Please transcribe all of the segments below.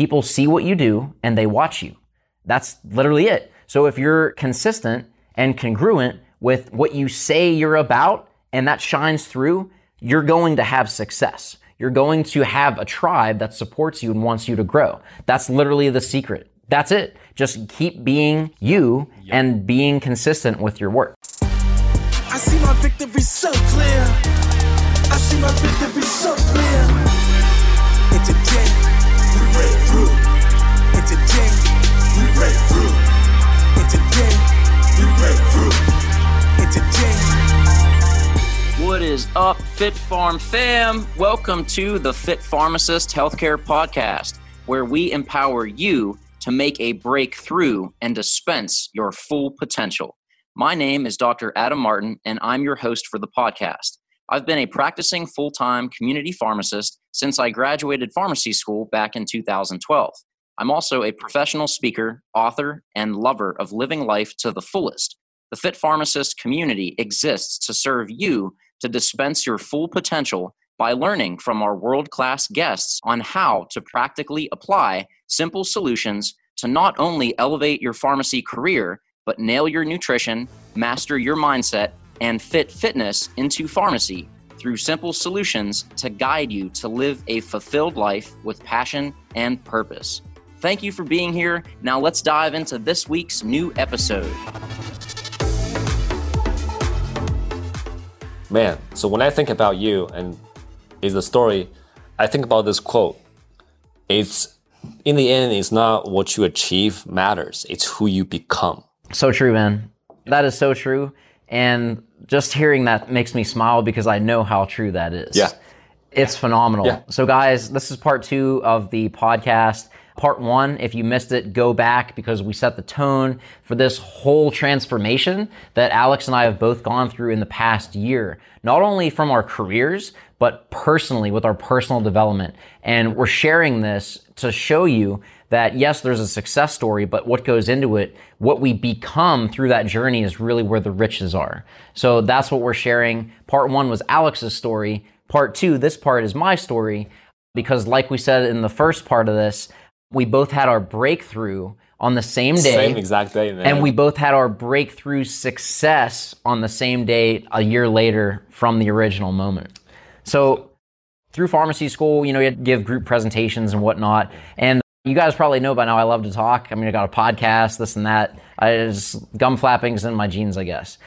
people see what you do and they watch you. That's literally it. So if you're consistent and congruent with what you say you're about and that shines through, you're going to have success. You're going to have a tribe that supports you and wants you to grow. That's literally the secret. That's it. Just keep being you yep. and being consistent with your work. I see my victory so clear. I see my victory so clear. And today, we break through. We break through. We break through. What is up, FitPharmFam? Welcome to the Fit Pharmacist Healthcare Podcast, where we empower you to make a breakthrough and dispense your full potential. My name is Dr. Adam Martin, and I'm your host for the podcast. I've been a practicing full time community pharmacist since I graduated pharmacy school back in 2012. I'm also a professional speaker, author, and lover of living life to the fullest. The Fit Pharmacist community exists to serve you to dispense your full potential by learning from our world class guests on how to practically apply simple solutions to not only elevate your pharmacy career, but nail your nutrition, master your mindset, and fit fitness into pharmacy through simple solutions to guide you to live a fulfilled life with passion and purpose. Thank you for being here. Now let's dive into this week's new episode. Man, so when I think about you and is the story, I think about this quote. It's in the end, it's not what you achieve matters, it's who you become. So true, man. That is so true. And just hearing that makes me smile because I know how true that is. Yeah. It's phenomenal. Yeah. So, guys, this is part two of the podcast. Part one, if you missed it, go back because we set the tone for this whole transformation that Alex and I have both gone through in the past year, not only from our careers, but personally with our personal development. And we're sharing this to show you that yes, there's a success story, but what goes into it, what we become through that journey is really where the riches are. So that's what we're sharing. Part one was Alex's story. Part two, this part is my story because like we said in the first part of this, we both had our breakthrough on the same day. Same exact day, man. And we both had our breakthrough success on the same day a year later from the original moment. So through pharmacy school, you know, you had to give group presentations and whatnot. And you guys probably know by now I love to talk. I mean, I got a podcast, this and that. I just gum flappings in my genes, I guess.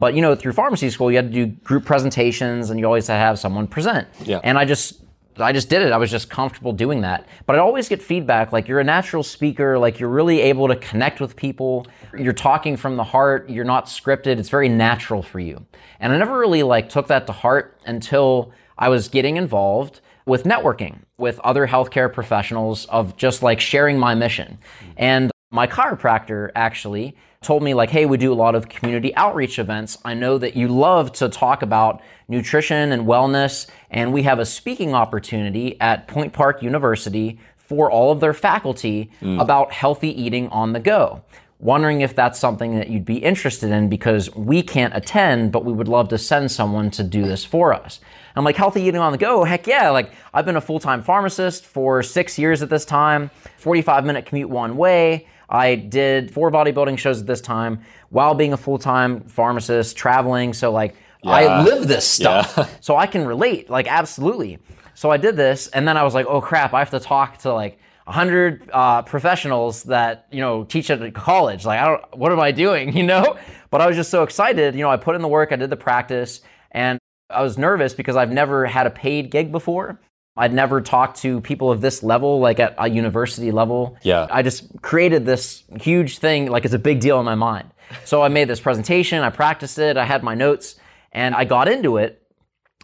But you know, through pharmacy school, you had to do group presentations, and you always had to have someone present. Yeah. And I just, I just did it. I was just comfortable doing that. But I always get feedback like you're a natural speaker, like you're really able to connect with people. You're talking from the heart. You're not scripted. It's very natural for you. And I never really like took that to heart until I was getting involved with networking with other healthcare professionals of just like sharing my mission. And my chiropractor actually told me like, hey, we do a lot of community outreach events. I know that you love to talk about nutrition and wellness, and we have a speaking opportunity at Point Park University for all of their faculty mm. about healthy eating on the go wondering if that's something that you'd be interested in because we can't attend, but we would love to send someone to do this for us. I'm like, healthy eating on the go? Heck yeah. Like, I've been a full time pharmacist for six years at this time, 45 minute commute one way. I did four bodybuilding shows at this time while being a full time pharmacist, traveling. So, like, yeah. I live this stuff. Yeah. so I can relate, like, absolutely. So I did this, and then I was like, oh crap, I have to talk to like 100 uh, professionals that you know teach at a college. Like i don't what am i doing you know? But i was just so excited you know i put in the work i did the practice and i was nervous because i've never had a paid gig before. I'd never talked to people of this level like at a university level. Yeah. I just created this huge thing like it's a big deal in my mind. So i made this presentation i practiced it i had my notes and i got into it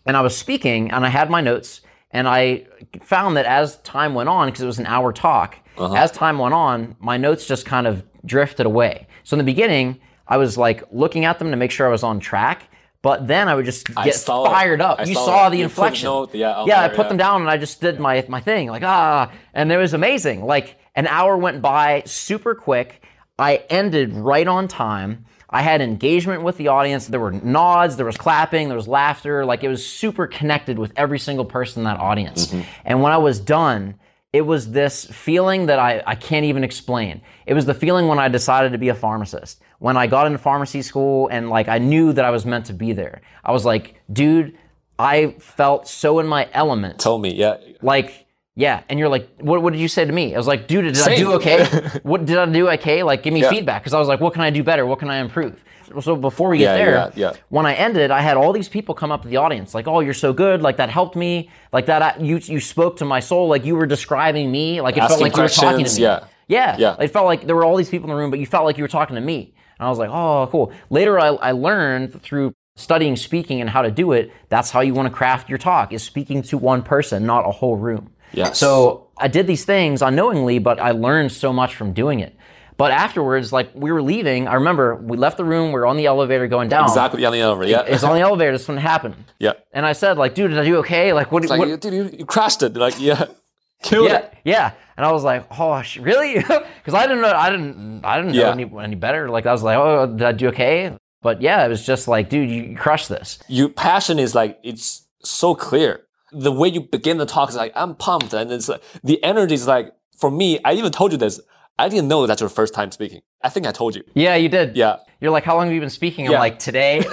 and i was speaking and i had my notes and I found that as time went on, because it was an hour talk, uh-huh. as time went on, my notes just kind of drifted away. So in the beginning, I was like looking at them to make sure I was on track. But then I would just get fired it. up. I you saw, saw the inflection. Note, yeah, yeah there, I put yeah. them down and I just did my my thing, like ah, and it was amazing. Like an hour went by super quick. I ended right on time. I had engagement with the audience. There were nods, there was clapping, there was laughter. Like it was super connected with every single person in that audience. Mm-hmm. And when I was done, it was this feeling that I, I can't even explain. It was the feeling when I decided to be a pharmacist. When I got into pharmacy school and like I knew that I was meant to be there. I was like, dude, I felt so in my element. Told me, yeah. Like, yeah. And you're like, what, what did you say to me? I was like, dude, did I do okay? what did I do okay? Like, give me Yeah. feedback. Cause I was like, what can I do better? What can I improve? So before we get Yeah, there, yeah, when I ended, I had all these people come up to the audience, like, "Oh, you're so good! Like that helped me! Like that, I, you you spoke to my soul! Like you were describing me! Like it felt like you were talking to me! yeah. yeah, Yeah. It felt like there were all these people in the room, but you felt like you were talking to me. And I was like, "Oh, cool!" Later, I, I learned through studying speaking and how to do it. That's how you want to craft your talk: is speaking to one person, not a whole room. Yes. So I did these things unknowingly, but I learned so much from doing it. But afterwards, like we were leaving, I remember we left the room, we were on the elevator going down. Exactly on the elevator, yeah. It's on the elevator, this when it happened. yeah. And I said, like, dude, did I do okay? Like, what? It's like, what dude, you, you crashed it. Like, yeah. Killed yeah, it. yeah. And I was like, oh, really? Because I didn't know, I didn't, I didn't know Yeah. any, any better. Like, I was like, oh, did I do okay? But yeah, it was just like, dude, you, you crushed this. Your passion is like, it's so clear. The way you begin the talk is like, I'm pumped. And it's like, the energy is like, for me, I even told you this. I didn't know that's your first time speaking. I think I told you. Yeah, you did. Yeah. You're like, how long have you been speaking? I'm Yeah. like, today.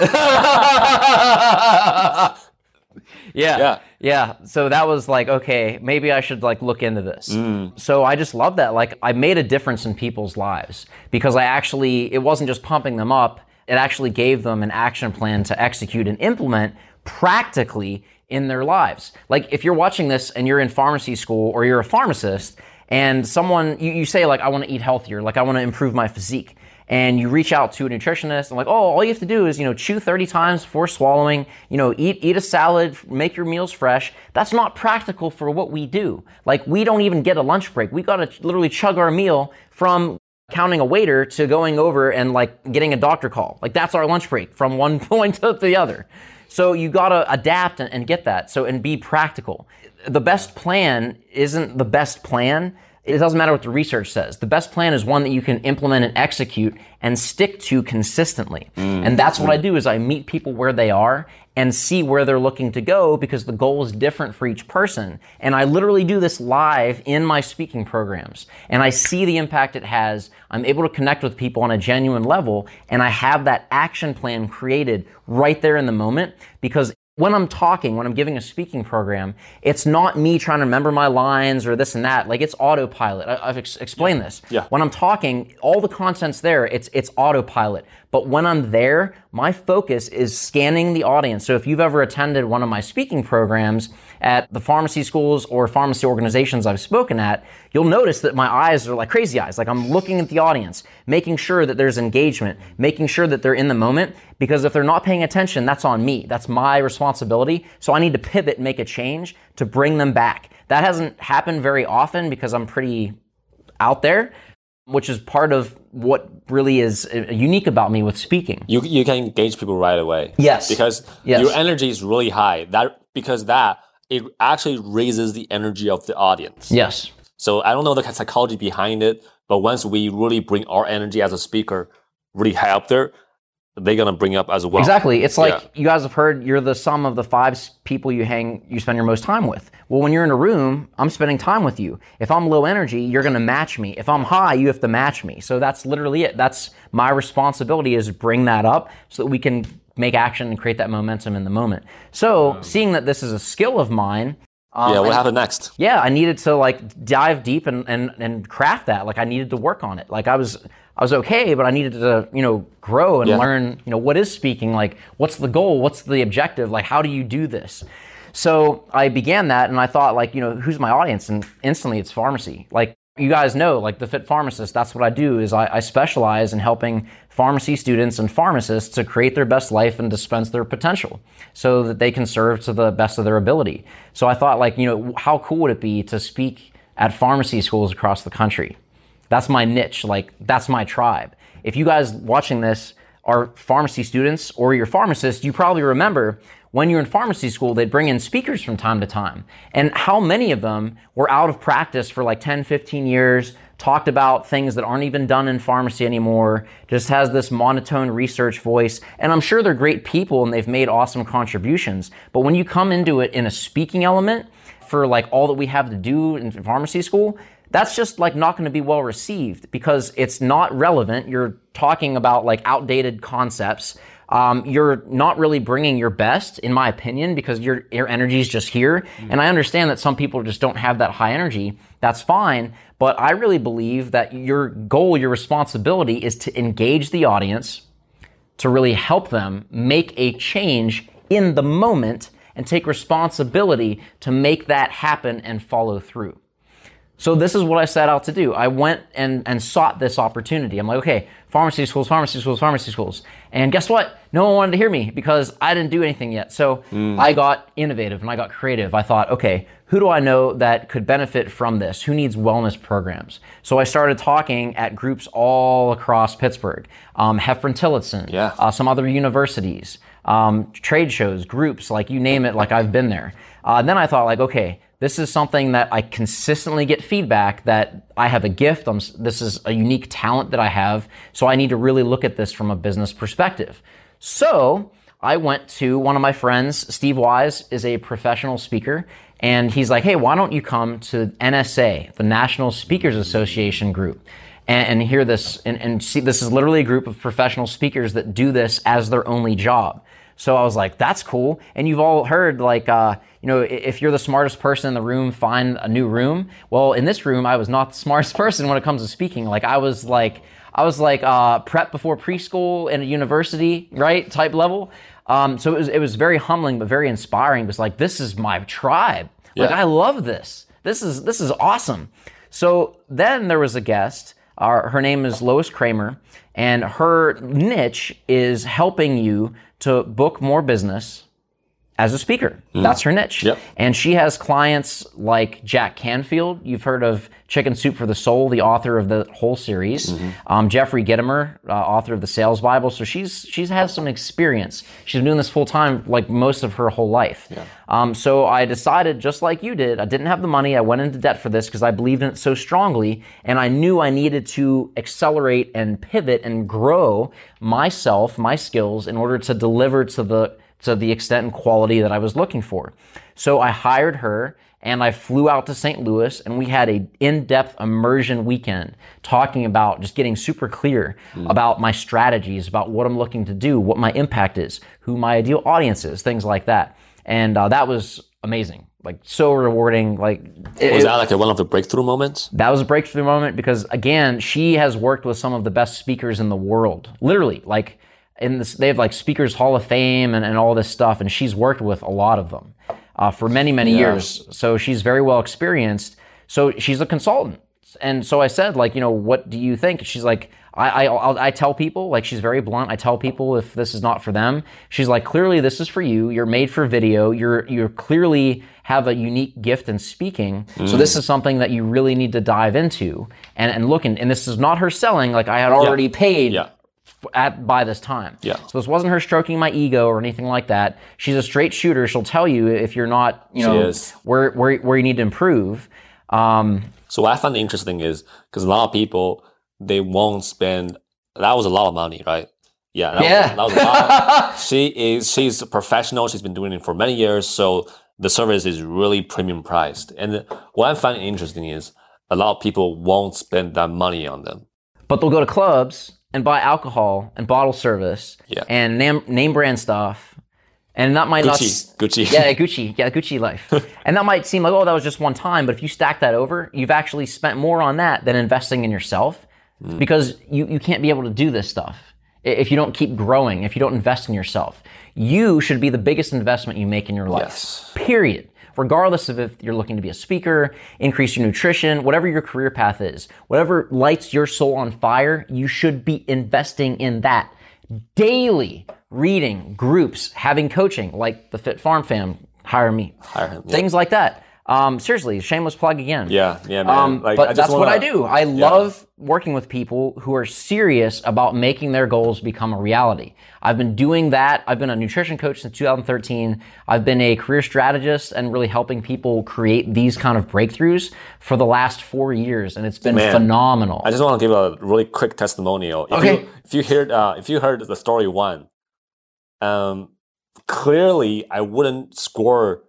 yeah. Yeah. Yeah. So that was like, okay, maybe I should like look into this. Mm. So I just love that. Like I made a difference in people's lives because I actually, it wasn't just pumping them up. It actually gave them an action plan to execute and implement practically in their lives. Like if you're watching this and you're in pharmacy school or you're a pharmacist and someone, you, you say like, I want to eat healthier, like I want to improve my physique and you reach out to a nutritionist and like, oh, all you have to do is, you know, chew 30 times before swallowing, you know, eat, eat a salad, make your meals fresh. That's not practical for what we do. Like we don't even get a lunch break. We got to literally chug our meal from counting a waiter to going over and like getting a doctor call. Like that's our lunch break from one point to the other. So you got to adapt and, and get that. So and be practical. The best plan isn't the best plan. It doesn't matter what the research says. The best plan is one that you can implement and execute and stick to consistently. Mm. And that's what I do is I meet people where they are and see where they're looking to go because the goal is different for each person. And I literally do this live in my speaking programs. And I see the impact it has. I'm able to connect with people on a genuine level and I have that action plan created right there in the moment because when I'm talking, when I'm giving a speaking program, it's not me trying to remember my lines or this and that. Like it's autopilot. I, I've ex- explained this. Yeah. When I'm talking, all the content's there. It's it's autopilot. But when I'm there, my focus is scanning the audience. So if you've ever attended one of my speaking programs at the pharmacy schools or pharmacy organizations I've spoken at, you'll notice that my eyes are like crazy eyes. Like I'm looking at the audience, making sure that there's engagement, making sure that they're in the moment. Because if they're not paying attention, that's on me. That's my responsibility. So I need to pivot and make a change to bring them back. That hasn't happened very often because I'm pretty out there, which is part of what really is uh, unique about me with speaking. You, you can engage people right away. Yes. Because Yes. your energy is really high. That because that it actually raises the energy of the audience. Yes. So I don't know the psychology behind it, but once we really bring our energy as a speaker really high up there, they're gonna bring up as well. Exactly. It's like Yeah. you guys have heard you're the sum of the five people you hang you spend your most time with. Well, when you're in a room, I'm spending time with you. If I'm low energy, you're going to match me. If I'm high, you have to match me. So that's literally it. That's my responsibility is bring that up so that we can make action and create that momentum in the moment. So, um, seeing that this is a skill of mine, um, Yeah, what happened next? yeah, I needed to like dive deep and, and, and craft that. Like I needed to work on it. Like I was I was okay, but I needed to, you know, grow and Yeah. learn, you know, what is speaking? Like what's the goal? What's the objective? Like how do you do this? So I began that and I thought like, you know, who's my audience? And instantly it's pharmacy. Like you guys know, like the fit pharmacist, that's what I do is I, I specialize in helping pharmacy students and pharmacists to create their best life and dispense their potential so that they can serve to the best of their ability. So I thought like, you know, how cool would it be to speak at pharmacy schools across the country? That's my niche. Like that's my tribe. If you guys watching this are pharmacy students or you're pharmacists, you probably remember when you're in pharmacy school, they'd bring in speakers from time to time. And how many of them were out of practice for like 10, 15 years, talked about things that aren't even done in pharmacy anymore, just has this monotone research voice. And I'm sure they're great people and they've made awesome contributions. But when you come into it in a speaking element, for like all that we have to do in pharmacy school, that's just like not going to be well received because it's not relevant. You're talking about like outdated concepts. Um, you're not really bringing your best, in my opinion, because your your energy is just here. And I understand that some people just don't have that high energy. That's fine, but I really believe that your goal, your responsibility, is to engage the audience, to really help them make a change in the moment, and take responsibility to make that happen and follow through. So this is what I set out to do. I went and, and sought this opportunity. I'm like, okay, pharmacy schools, pharmacy schools, pharmacy schools. And guess what? No one wanted to hear me because I didn't do anything yet. So I got innovative and I got creative. I thought, okay, who do I know that could benefit from this? Who needs wellness programs? So I started talking at groups all across Pittsburgh, um, Hefren-Tillotson, Yeah. uh, some other universities, um, trade shows, groups, like you name it, like I've been there. Uh, then I thought, like, okay, this is something that I consistently get feedback that I have a gift. I'm, this is a unique talent that I have. So I need to really look at this from a business perspective. So I went to one of my friends, Steve Wise is a professional speaker, and he's like, hey, why don't you come to NSA, the National Speakers Association group? and, hear this and, and see this is literally a group of professional speakers that do this as their only job so i was like that's cool. And you've all heard like uh, you know if you're the smartest person in the room find a new room. Well in this room i was not the smartest person when it comes to speaking. Like i was like i was like uh, prep before preschool and a university right type level. Um, so it was, it was very humbling but very inspiring. It was like this is my tribe. Like Yeah. i love this. This is this is awesome. So then there was a guest. Uh, her name is Lois Creamer, and her niche is helping you to book more business as a speaker. That's her niche. Yep. And she has clients like Jack Canfield. You've heard of Chicken Soup for the Soul, the author of the whole series. Um, Jeffrey Gitomer, uh, author of the Sales Bible. So she's she's has some experience. She's been doing this full time, like most of her whole life. Um, so I decided, just like you did, I didn't have the money. I went into debt for this because I believed in it so strongly, and I knew I needed to accelerate and pivot and grow myself, my skills, in order to deliver to the to the extent and quality that I was looking for. So I hired her and I flew out to St. Louis and we had a in-depth immersion weekend talking about just getting super clear about my strategies, about what I'm looking to do, what my impact is, who my ideal audience is, things like that. And uh, that was amazing, like so rewarding. Like it- Was that like one of the breakthrough moments? that was a breakthrough moment because again, she has worked with some of the best speakers in the world. Literally, like in this, they have like Speakers Hall of Fame and, and all this stuff, and she's worked with a lot of them uh, for many, many Yeah. years. So she's very well experienced. So she's a consultant. And so I said, like, you know, what do you think? She's like, I, I, I'll, I tell people, like, she's very blunt. I tell people if this is not for them. She's like, clearly this is for you. You're made for video. You're, you're clearly have a unique gift in speaking. So this is something that you really need to dive into and, and look. And, and this is not her selling. Like, I had already paid Yeah. At by this time. Yeah. So this wasn't her stroking my ego or anything like that. She's a straight shooter. She'll tell you if you're not, you know, where where where you need to improve. Um, So what I find interesting is because a lot of people they won't spend. That was a lot of money, right? Yeah, that Yeah. Was, that was a lot. she is she's a professional. She's been doing it for many years, so the service is really premium priced. And what I find interesting is a lot of people won't spend that money on them. but they'll go to clubs and buy alcohol and bottle service Yeah. and name name brand stuff, and that might not. Gucci, Gucci. Yeah, Gucci. Yeah, Gucci life. and that might seem like, oh, that was just one time. But if you stack that over, you've actually spent more on that than investing in yourself mm. because you, you can't be able to do this stuff if you don't keep growing, if you don't invest in yourself. You should be the biggest investment you make in your life. Yes. Period. Regardless of if you're looking to be a speaker, increase your nutrition, whatever your career path is, whatever lights your soul on fire, you should be investing in that. Daily reading groups having coaching like the FitPharmFam hire me. Hire him, things like that um, seriously shameless plug again. Yeah, yeah, man. um, Like, but I just that's what i do. I love working with people who are serious about making their goals become a reality. I've been doing that. I've been a nutrition coach since 2013 i've been a career strategist and really helping people create these kind of breakthroughs for the last four years and it's been Man, phenomenal. I just want to give a really quick testimonial. If Okay. You, if you heard, uh, if you heard the story one, um, clearly I wouldn't score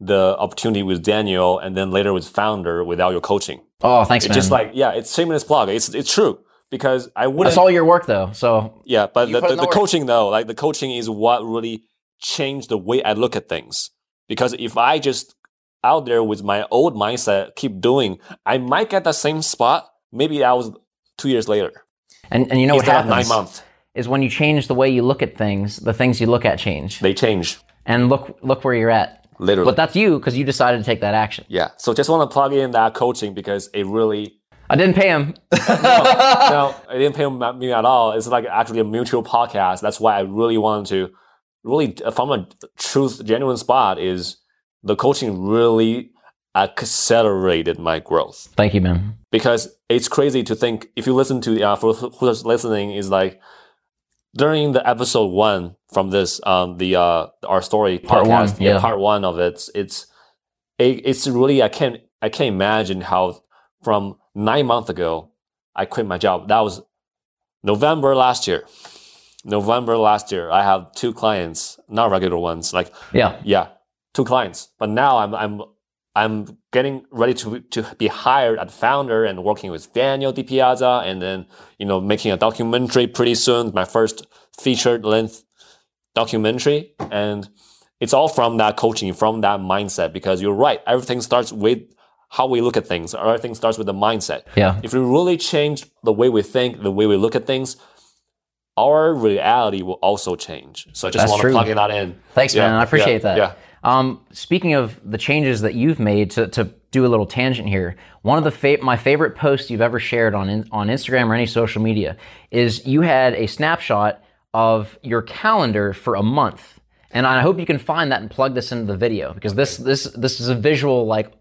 the opportunity with Daniel and then later with founder without your coaching. Oh, thanks, It's man. just like, yeah, it's shameless plug. It's it's true because I wouldn't. that's all your work, though. So yeah, but the, the, the the coaching though, like the coaching is what really changed the way I look at things. Because if I just out there with my old mindset keep doing, I might get that same spot. Maybe I was two years later and and you know what instead of nine months. is when you change the way you look at things, the things you look at change. They change And look look where you're at. Literally. But that's you because you decided to take that action. yeah. So just want to plug in that coaching because it really I didn't pay him. no, I didn't pay me at all. It's like actually a mutual podcast. That's why I really wanted to, really from a truth, genuine spot is the coaching really accelerated my growth Thank you, man. because it's crazy to think if you listen to uh, for who's listening is like during the episode one from this um the uh our story Part one, podcast, yeah. part one of it it's it, it's really I can't I can't imagine how from nine months ago I quit my job that was November last year November last year I have two clients not regular ones like Yeah. yeah, two clients. But now I'm I'm I'm getting ready to to be hired at founder and working with Daniel DiPiazza, and then you know making a documentary pretty soon, my first featured length documentary, and it's all from that coaching, from that mindset. Because you're right, everything starts with how we look at things. Everything starts with the mindset. Yeah. If we really change the way we think, the way we look at things. Our reality will also change. So I just That's want true. to plug in that in. Thanks, Yeah, man. I appreciate yeah, that. Yeah. Um, speaking of the changes that you've made, to, to do a little tangent here, one of the fa- my favorite posts you've ever shared on in, on Instagram or any social media is you had a snapshot of your calendar for a month, and I hope you can find that and plug this into the video because this this this is a visual like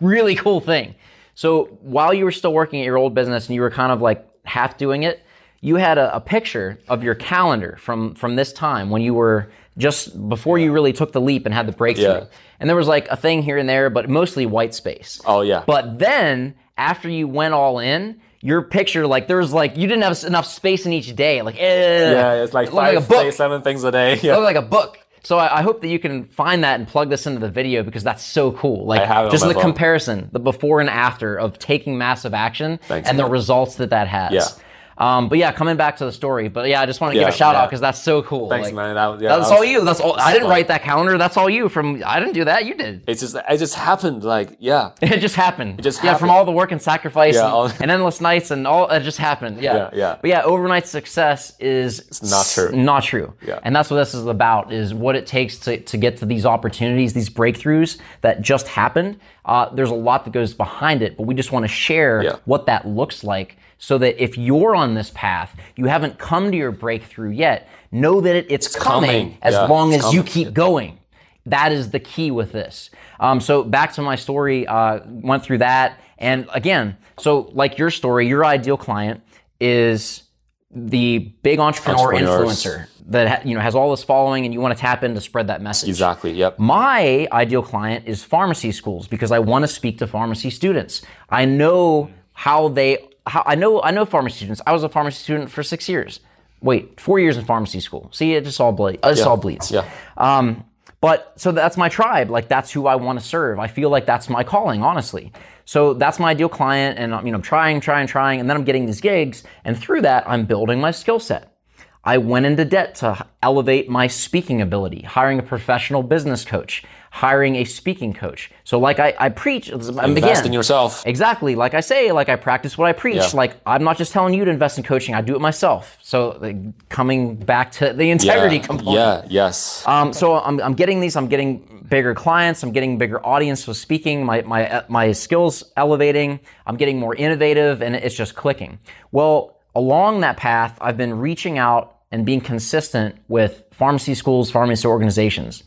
really cool thing. So while you were still working at your old business and you were kind of like half doing it, you had a, a picture of your calendar from from this time when you were just before you really took the leap and had the breakthrough. Yeah. And there was like a thing here and there, but mostly white space. Oh yeah. But then after you went all in, your picture like there was like you didn't have enough space in each day. Like eh, yeah, it's like it looked like a book. six, seven things a day. Yeah. like a book. So I, I hope that you can find that and plug this into the video because that's so cool. Like I have it on just the comparison, the before and after of taking massive action Thanks, and the results that that has. Yeah. Um, but yeah, coming back to the story. But yeah, I just want to Yeah, give a shout out because that's so cool. Thanks, Like, man. That was, yeah, That's that all you. That's all. I didn't write that calendar. That's all you. From I didn't do that. You did. It's just, it just happened. Like, yeah, It just happened. It just yeah, from all the work and sacrifice Yeah, and, all- and endless nights and all. It just happened. Yeah. Yeah, yeah. But yeah, overnight success is not s- true. Not true. Yeah. And that's what this is about: is what it takes to to get to these opportunities, these breakthroughs that just happened. Uh, there's a lot that goes behind it, but we just want to share Yeah. what that looks like, so that if you're on this path, you haven't come to your breakthrough yet. Know that it, it's, coming, coming. as Yeah, long it's as you keep going. That is the key with this. Um, so back to my story, uh, went through that, and again, so like your story, your ideal client is the big entrepreneur influencer that you know has all this following, and you want to tap in to spread that message. exactly. Yep. My ideal client is pharmacy schools because I want to speak to pharmacy students. I know how they how I know I know pharmacy students. I was a pharmacy student for 6 years. Wait, 4 years in pharmacy school. See, it just all ble- it just all bleeds. Yeah. Um, but so that's my tribe. Like that's who I want to serve. I feel like that's my calling, honestly. So that's my ideal client, and you know, I'm trying, trying, trying, and then I'm getting these gigs, and through that, I'm building my skill set. I went into debt to elevate my speaking ability, hiring a professional business coach, hiring a speaking coach. So, like I, I preach, Invest again, in yourself. Exactly. Like I say, like I practice what I preach. Yeah. Like I'm not just telling you to invest in coaching, I do it myself. So, like, coming back to the integrity yeah. component. Yeah. Yes. Um, so I'm, I'm getting these. I'm getting bigger clients. I'm getting bigger audience with speaking. My my my skills elevating. I'm getting more innovative, and it's just clicking. Well, along that path, I've been reaching out and being consistent with pharmacy schools, pharmacy organizations,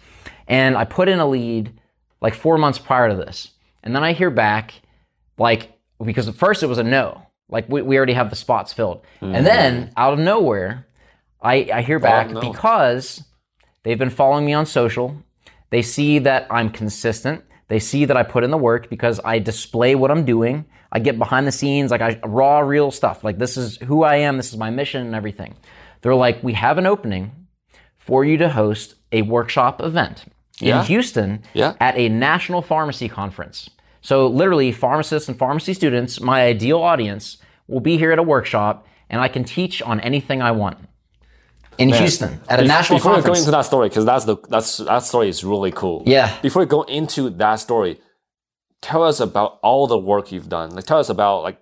and I put in a lead like four months prior to this, and then I hear back like because at first it was a no. Like we, we already have the spots filled, and then out of nowhere, I, I hear back no. because They've been following me on social. They see that I'm consistent. They see that I put in the work because I display what I'm doing. I get behind the scenes, like I raw, real stuff. Like this is who I am. This is my mission and everything. They're like, we have an opening for you to host a workshop event. Yeah. in Houston Yeah. at a national pharmacy conference. So, literally, pharmacists and pharmacy students, my ideal audience, will be here at a workshop and I can teach on anything I want in Houston at a national Before we go conference. into that story, because that's the that's that story is really cool. Yeah. Before we go into that story, tell us about all the work you've done. Like tell us about like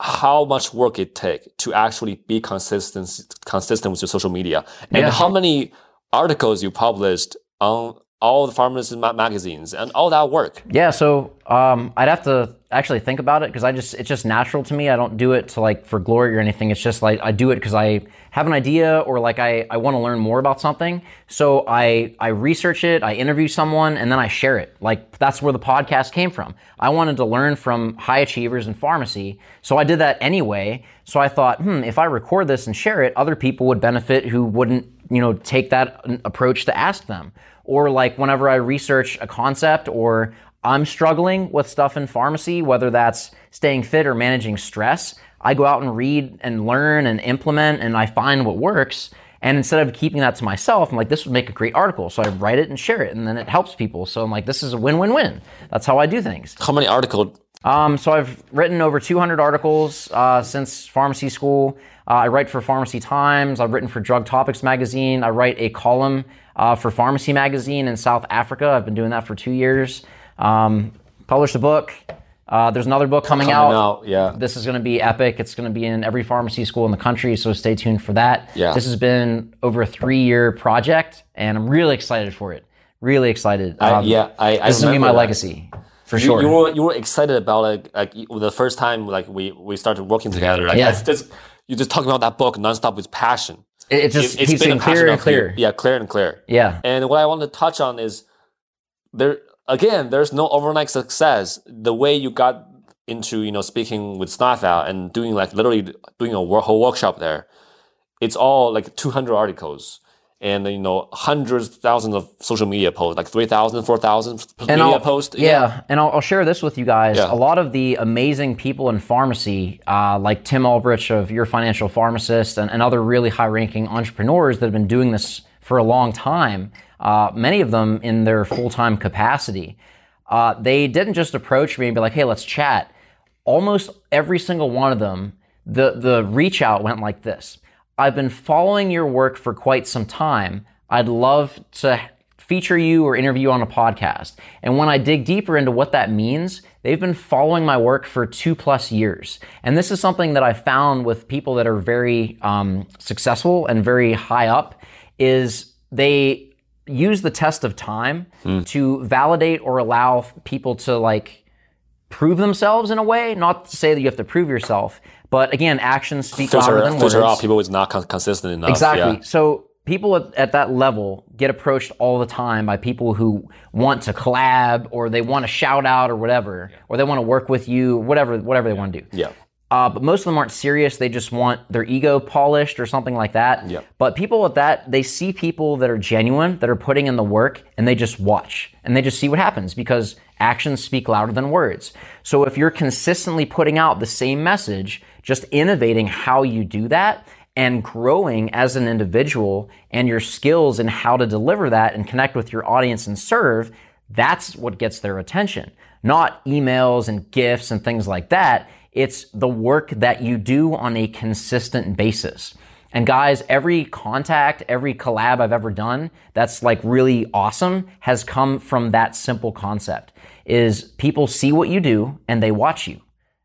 how much work it take to actually be consistent consistent with your social media, and Yeah. how many articles you published on all the pharmacy ma- magazines and all that work. Yeah, so um, I'd have to actually think about it because I just it's just natural to me. I don't do it to like for glory or anything. It's just like I do it because I have an idea or like I, I want to learn more about something. So I I research it, I interview someone, and then I share it. Like that's where the podcast came from. I wanted to learn from high achievers in pharmacy, so I did that anyway. So I thought, hmm, if I record this and share it, other people would benefit who wouldn't you know take that approach to ask them or like whenever I research a concept or I'm struggling with stuff in pharmacy, whether that's staying fit or managing stress, I go out and read and learn and implement and I find what works. And instead of keeping that to myself, I'm like, this would make a great article. So I write it and share it, and then it helps people. So I'm like, this is a win win win. That's how I do things. How many articles? Um, so I've written over 200 articles uh, since pharmacy school. Uh, I write for Pharmacy Times. I've written for Drug Topics magazine. I write a column uh, for Pharmacy magazine in South Africa. I've been doing that for two years. Um, published a book. Uh, there's another book coming, Coming out. out, yeah. This is going to be epic. It's going to be in every pharmacy school in the country, so stay tuned for that. Yeah. This has been over a three-year project, and I'm really excited for it. Really excited. Um, yeah, I- I this is going to be my that. legacy for You, sure. you were you were excited about like like the first time like we we started working together. Like Yeah. it's just you just talking about that book nonstop with passion. It, it just keeps been a getting passion clearer and clearer. Yeah, clear and clear. Yeah. And what I want to touch on is there again. There's no overnight success. The way you got into you know speaking with SNPhA and doing like literally doing a whole workshop there, it's all like 200 articles. And you know, hundreds, thousands of social media posts, like 3,000, 4,000 social media I'll, posts. Yeah, and I'll, I'll share this with you guys. Yeah. A lot of the amazing people in pharmacy, uh, like Tim Ulbrich of Your Financial Pharmacist, and, and other really high-ranking entrepreneurs that have been doing this for a long time. Uh, many of them in their full-time capacity. Uh, they didn't just approach me and be like, "Hey, let's chat." Almost every single one of them, the the reach out went like this. I've been following your work for quite some time. I'd love to feature you or interview you on a podcast. And when I dig deeper into what that means, they've been following my work for two plus years. And this is something that I found with people that are very um, successful and very high up is they use the test of time to validate or allow people to like prove themselves in a way. Not to say that you have to prove yourself, but again, actions speak louder filter, than filter words. out people who's not con- consistent enough. Exactly. Yeah. So people at, at that level get approached all the time by people who want to collab or they want to shout out or whatever, or they want to work with you, whatever, whatever they want to do. Yeah. Uh, but most of them aren't serious. They just want their ego polished or something like that. Yeah. But people at that, they see people that are genuine, that are putting in the work, and they just watch and they just see what happens because actions speak louder than words. So if you're consistently putting out the same message, just innovating how you do that and growing as an individual and your skills in how to deliver that and connect with your audience and serve, that's what gets their attention. Not emails and gifts and things like that. It's the work that you do on a consistent basis. And guys, every contact, every collab I've ever done that's like really awesome has come from that simple concept is people see what you do and they watch you.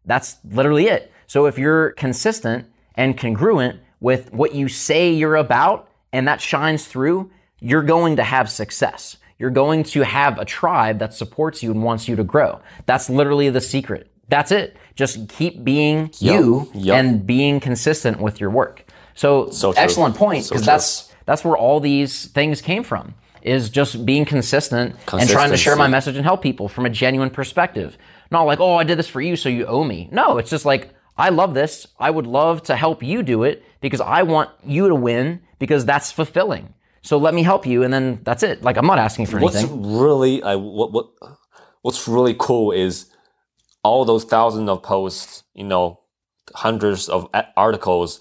That's literally it. So if you're consistent and congruent with what you say you're about and that shines through, you're going to have success. You're going to have a tribe that supports you and wants you to grow. That's literally the secret. That's it. Just keep being you Yup. and being consistent with your work. So, So excellent point because true. that's that's where all these things came from. Is just being consistent and trying to share my message and help people from a genuine perspective. Not like, oh, I did this for you, so you owe me. No, it's just like, I love this. I would love to help you do it because I want you to win because that's fulfilling. So let me help you, and then that's it. Like I'm not asking for What's anything. really uh, what what what's really cool is all those thousands of posts, you know, hundreds of articles,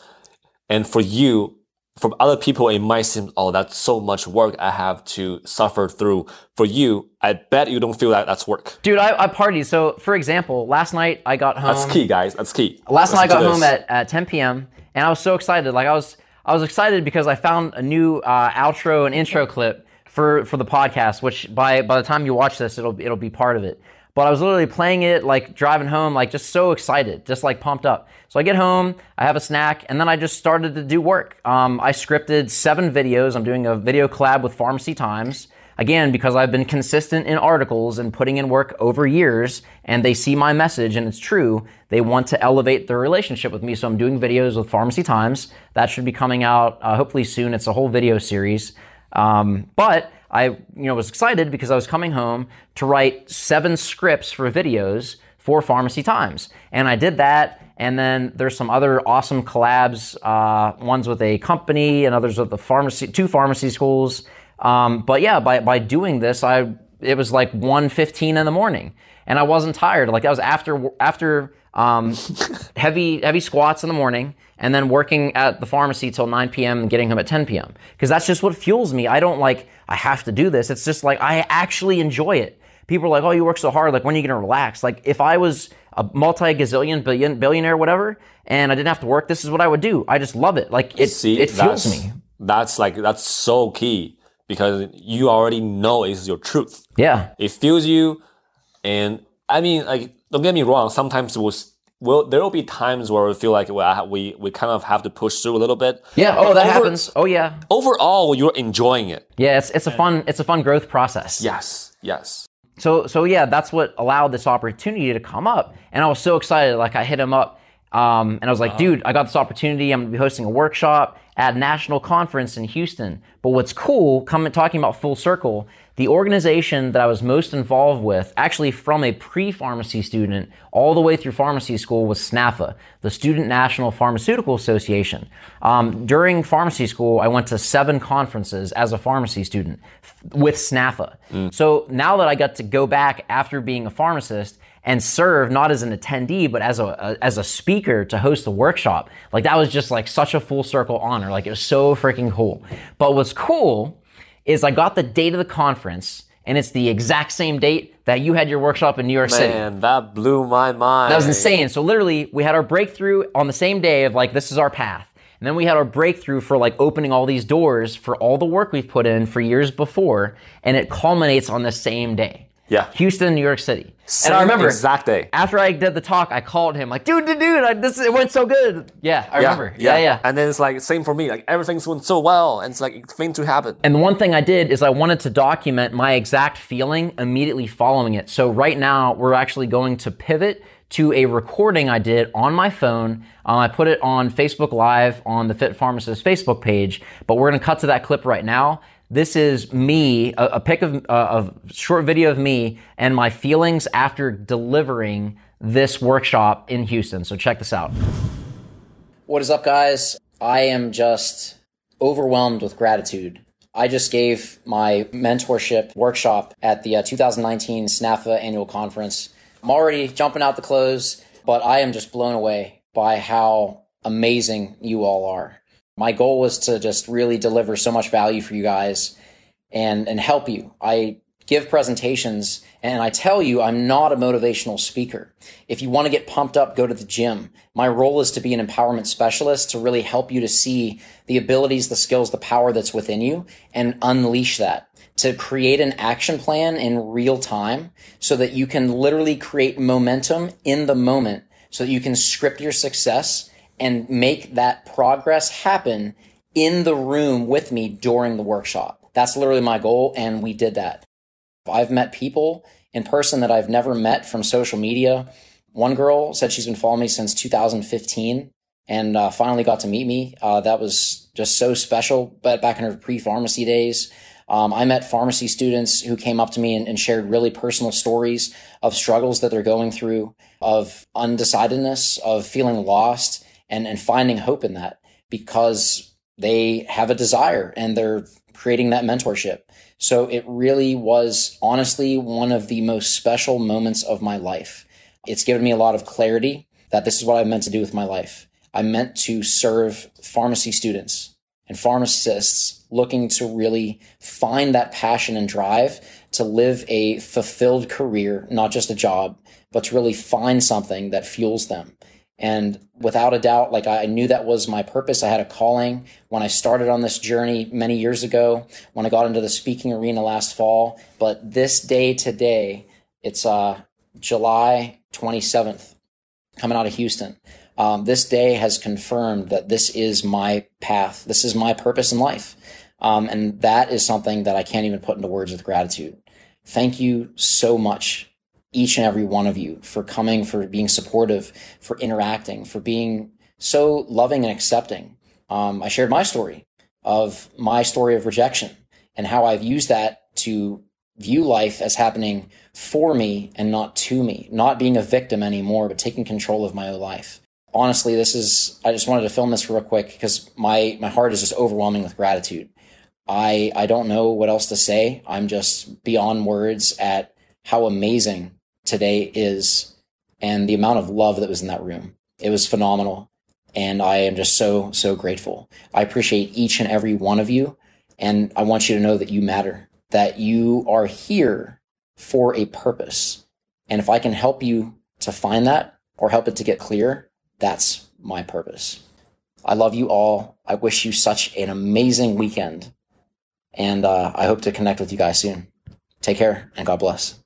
and for you, from other people, it might seem, oh, that's so much work I have to suffer through. For you, I bet you don't feel that that's work. Dude, I, I party. So, for example, last night I got home. That's key, guys. That's key. Last night I got home at, at 10 p.m. and I was so excited. Like I was, I was excited because I found a new uh, outro and intro clip for for the podcast. Which by by the time you watch this, it'll it'll be part of it. But I was literally playing it, like driving home, like just so excited, just like pumped up. So I get home, I have a snack, and then I just started to do work. Um, I scripted seven videos. I'm doing a video collab with Pharmacy Times. Again, because I've been consistent in articles and putting in work over years, and they see my message and it's true, they want to elevate their relationship with me. So I'm doing videos with Pharmacy Times. That should be coming out uh, hopefully soon. It's a whole video series. Um, but I, you know, was excited because I was coming home to write seven scripts for videos for Pharmacy Times, and I did that. And then there's some other awesome collabs, uh, ones with a company and others with the pharmacy, two pharmacy schools. Um, but yeah, by by doing this, I it was like 1.15 in the morning, and I wasn't tired. Like I was after after um, heavy heavy squats in the morning, and then working at the pharmacy till 9 p.m. and getting home at 10 p.m. Because that's just what fuels me. I don't like I have to do this. It's just like I actually enjoy it. People are like, "Oh, you work so hard. Like when are you gonna relax?" Like if I was a multi gazillion billion billionaire, whatever, and I didn't have to work, this is what I would do. I just love it. Like it See, it fuels me. That's like that's so key because you already know it's your truth. Yeah. It fuels you, and I mean, like, don't get me wrong. Sometimes we'll, will there will be times where we feel like well, we we kind of have to push through a little bit. Yeah. Oh, that Over- happens. Oh, yeah. Overall, you're enjoying it. Yeah. It's it's a fun it's a fun growth process. Yes, yes. So so yeah, that's what allowed this opportunity to come up, and I was so excited. Like I hit him up, um, and I was like, dude, I got this opportunity. I'm gonna be hosting a workshop at a national conference in Houston. But what's cool, coming talking about full circle, the organization that I was most involved with, actually from a pre-pharmacy student all the way through pharmacy school, was SNPhA, the Student National Pharmaceutical Association. Um, during pharmacy school, I went to seven conferences as a pharmacy student with SNPhA. So now that I got to go back after being a pharmacist and serve not as an attendee but as a, a as a speaker to host the workshop, like that was just like such a full circle honor. Like it was so freaking cool. But what's cool is I got the date of the conference and it's the exact same date that you had your workshop in New York City. Man, that blew my mind. That was insane. So literally, we had our breakthrough on the same day of like, this is our path. And then we had our breakthrough for like opening all these doors for all the work we've put in for years before. And it culminates on the same day. Yeah. Houston, New York City. Same and I remember exact day. after I did the talk, I called him like, dude, dude, dude, I, this it went so good. Yeah, I remember. Yeah, yeah. And then it's like same for me. Like everything's going so well, and it's like it's going to happen. And the one thing I did is I wanted to document my exact feeling immediately following it. So right now we're actually going to pivot to a recording I did on my phone. Um, I put it on Facebook Live on the Fit Pharmacist Facebook page, but we're going to cut to that clip right now. This is me, a, a pic of uh, of short video of me and my feelings after delivering this workshop in Houston. So check this out. What is up, guys? I am just overwhelmed with gratitude. I just gave my mentorship workshop at the uh, 2019 SNPhA annual conference. I'm already jumping out the clothes, but I am just blown away by how amazing you all are. My goal was to just really deliver so much value for you guys and and help you. I give presentations and I tell you I'm not a motivational speaker. If you want to get pumped up, go to the gym. My role is to be an empowerment specialist to really help you to see the abilities, the skills, the power that's within you and unleash that. To create an action plan in real time so that you can literally create momentum in the moment so that you can script your success and make that progress happen in the room with me during the workshop. That's literally my goal, and we did that. I've met people in person that I've never met from social media. One girl said she's been following me since 2015 and uh, finally got to meet me. Uh, that was just so special. But back in her pre pharmacy days, um, I met pharmacy students who came up to me and, and shared really personal stories of struggles that they're going through, of undecidedness, of feeling lost, and, and finding hope in that because they have a desire and they're creating that mentorship. So it really was honestly one of the most special moments of my life. It's given me a lot of clarity that this is what I meant to do with my life. I meant to serve pharmacy students and pharmacists looking to really find that passion and drive to live a fulfilled career, not just a job, but to really find something that fuels them. And without a doubt, like I knew that was my purpose. I had a calling when I started on this journey many years ago, when I got into the speaking arena last fall. But this day today, it's uh, July 27th, coming out of Houston. Um, this day has confirmed that this is my path. This is my purpose in life. Um, and that is something that I can't even put into words with gratitude. Thank you so much each and every one of you for coming, for being supportive, for interacting, for being so loving and accepting. Um, I shared my story of my story of rejection and how I've used that to view life as happening for me and not to me, not being a victim anymore, but taking control of my own life. Honestly, this is, I just wanted to film this real quick because my, my heart is just overwhelming with gratitude. I, I don't know what else to say. I'm just beyond words at how amazing today is and the amount of love that was in that room. It was phenomenal. And I am just so, so grateful. I appreciate each and every one of you. And I want you to know that you matter, that you are here for a purpose. And if I can help you to find that or help it to get clear, that's my purpose. I love you all. I wish you such an amazing weekend. And uh, I hope to connect with you guys soon. Take care and God bless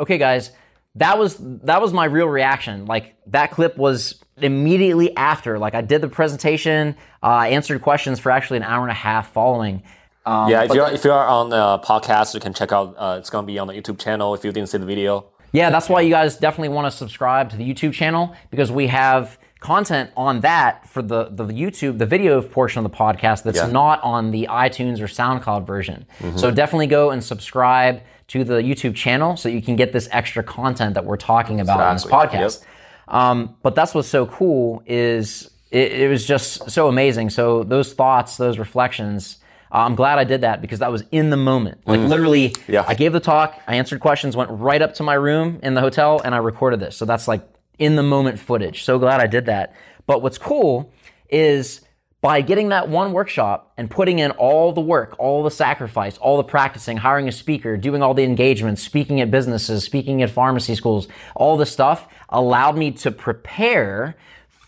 okay, guys, that was that was my real reaction. Like that clip was immediately after. Like I did the presentation, uh, I answered questions for actually an hour and a half following. Um, yeah, if you're if you're on the podcast, you can check out. Uh, it's gonna be on the YouTube channel if you didn't see the video. Yeah, that's why you guys definitely want to subscribe to the YouTube channel because we have content on that for the, the YouTube, the video portion of the podcast that's yeah. not on the iTunes or SoundCloud version. Mm-hmm. So definitely go and subscribe to the YouTube channel so you can get this extra content that we're talking about exactly. on this podcast. Yep. Um, but that's what's so cool is it, it, was just so amazing. So those thoughts, those reflections, uh, I'm glad I did that because that was in the moment. Like mm. literally, yeah. I gave the talk, I answered questions, went right up to my room in the hotel, and I recorded this. So that's like in the moment footage. So glad I did that. But what's cool is by getting that one workshop and putting in all the work, all the sacrifice, all the practicing, hiring a speaker, doing all the engagements, speaking at businesses, speaking at pharmacy schools, all the stuff allowed me to prepare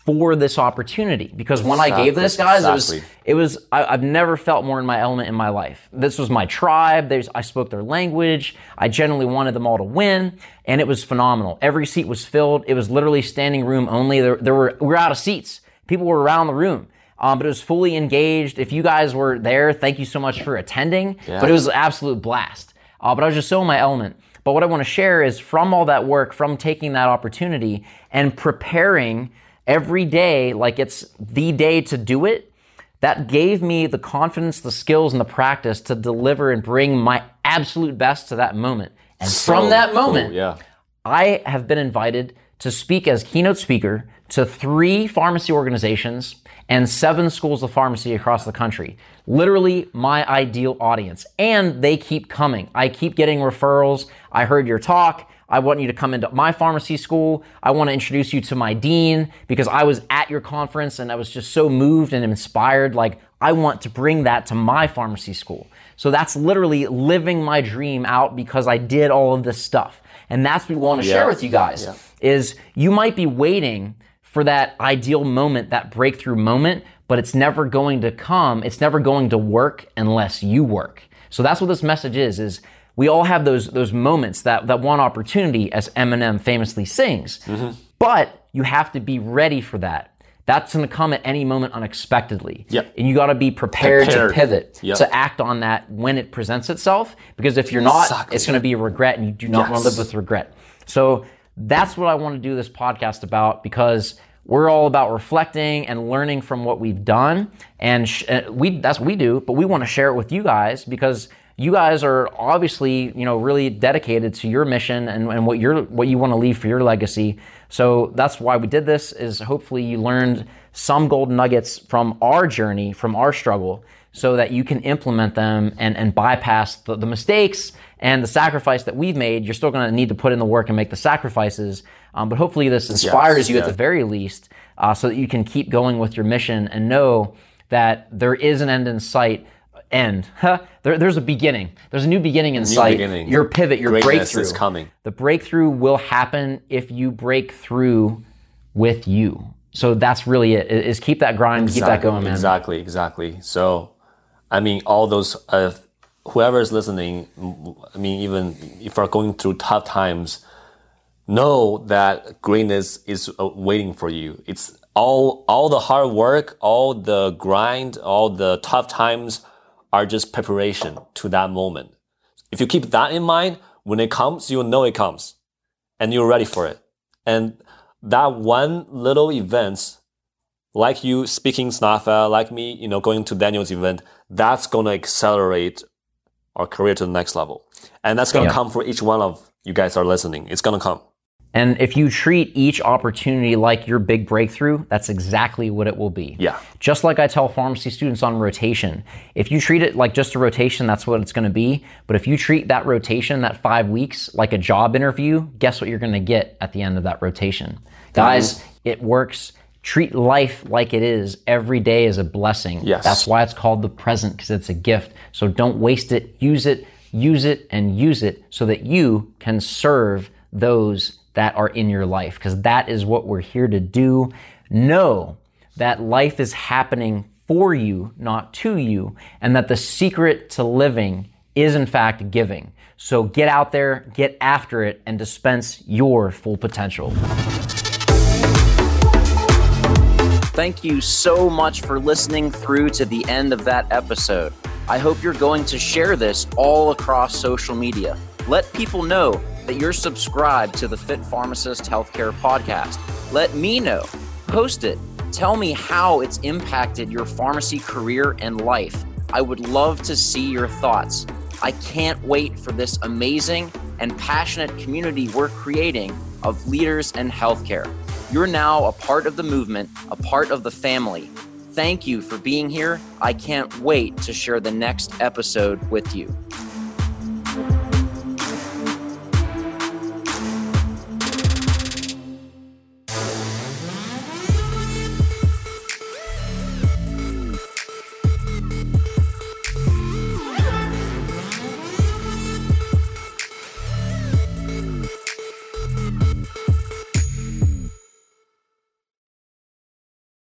for this opportunity. Because when exactly. I gave this, guys, exactly. it was, it was, I, have never felt more in my element in my life. This was my tribe. There's, I spoke their language. I genuinely wanted them all to win. And it was phenomenal. Every seat was filled. It was literally standing room only. There, there were, we were out of seats. People were around the room um, but it was fully engaged. If you guys were there, thank you so much for attending. Yeah. But it was an absolute blast. Uh, but I was just so in my element. But what I want to share is from all that work, from taking that opportunity and preparing every day like it's the day to do it, that gave me the confidence, the skills, and the practice to deliver and bring my absolute best to that moment. And so from that moment, cool, yeah. I have been invited to speak as keynote speaker to three pharmacy organizations and seven schools of pharmacy across the country. Literally my ideal audience. And they keep coming. I keep getting referrals. I heard your talk. I want you to come into my pharmacy school. I want to introduce you to my dean because I was at your conference and I was just so moved and inspired. Like, I want to bring that to my pharmacy school. So that's literally living my dream out because I did all of this stuff. And that's what we want to yeah. share with you guys yeah. is you might be waiting for that ideal moment, that breakthrough moment, but it's never going to come. It's never going to work unless you work. So that's what this message is, is we all have those, those moments, that, that one opportunity, as Eminem famously sings. Mm-hmm. But you have to be ready for that. That's going to come at any moment unexpectedly. Yep. And you got to be prepared, prepared, to pivot, yep. to act on that when it presents itself. Because if you're not, exactly. it's going to be a regret and you do not yes. want to live with regret. So that's what I want to do this podcast about because we're all about reflecting and learning from what we've done. And sh- uh, we, that's what we do, but we want to share it with you guys because you guys are obviously, you know, really dedicated to your mission and, and what you're, what you want to leave for your legacy. So that's why we did this is hopefully you learned some golden nuggets from our journey, from our struggle so that you can implement them and, and bypass the, the mistakes and the sacrifice that we've made. You're still going to need to put in the work and make the sacrifices. Um, but hopefully this inspires yes, you yeah. at the very least uh, so that you can keep going with your mission and know that there is an end in sight. End. Huh? There, there's a beginning. There's a new beginning in sight. beginning. Your pivot, your Greatness breakthrough is coming. The breakthrough will happen if you break through with you. So that's really it. Is keep that grind, keep that going, man. Exactly, exactly. So, I mean, all those, uh, whoever is listening, I mean, even if you're going through tough times, know that greatness is uh, waiting for you. It's all, all the hard work, all the grind, all the tough times are just preparation to that moment. If you keep that in mind, when it comes, you'll know it comes and you're ready for it. And that one little event like you speaking SNPhA, like me, you know, going to Daniel's event, that's going to accelerate our career to the next level. And that's going to Yeah. come for each one of you guys are listening. It's going to come. And if you treat each opportunity like your big breakthrough, that's exactly what it will be. Yeah. Just like I tell pharmacy students on rotation, if you treat it like just a rotation, that's what it's going to be. But if you treat that rotation, that five weeks, like a job interview, guess what you're going to get at the end of that rotation? Guys, it works. Treat life like it is. Every day is a blessing. Yes. That's why it's called the present because it's a gift. So don't waste it. Use it, use it, and use it so that you can serve those that are in your life because that is what we're here to do. Know that life is happening for you, not to you, and that the secret to living is in fact giving. So get out there, get after it, and dispense your full potential. Thank you so much for listening through to the end of that episode. I hope you're going to share this all across social media. Let people know that you're subscribed to the Fit Pharmacist Healthcare Podcast. Let me know. Post it. Tell me how it's impacted your pharmacy career and life. I would love to see your thoughts. I can't wait for this amazing and passionate community we're creating of leaders in healthcare. You're now a part of the movement, a part of the family. Thank you for being here. I can't wait to share the next episode with you.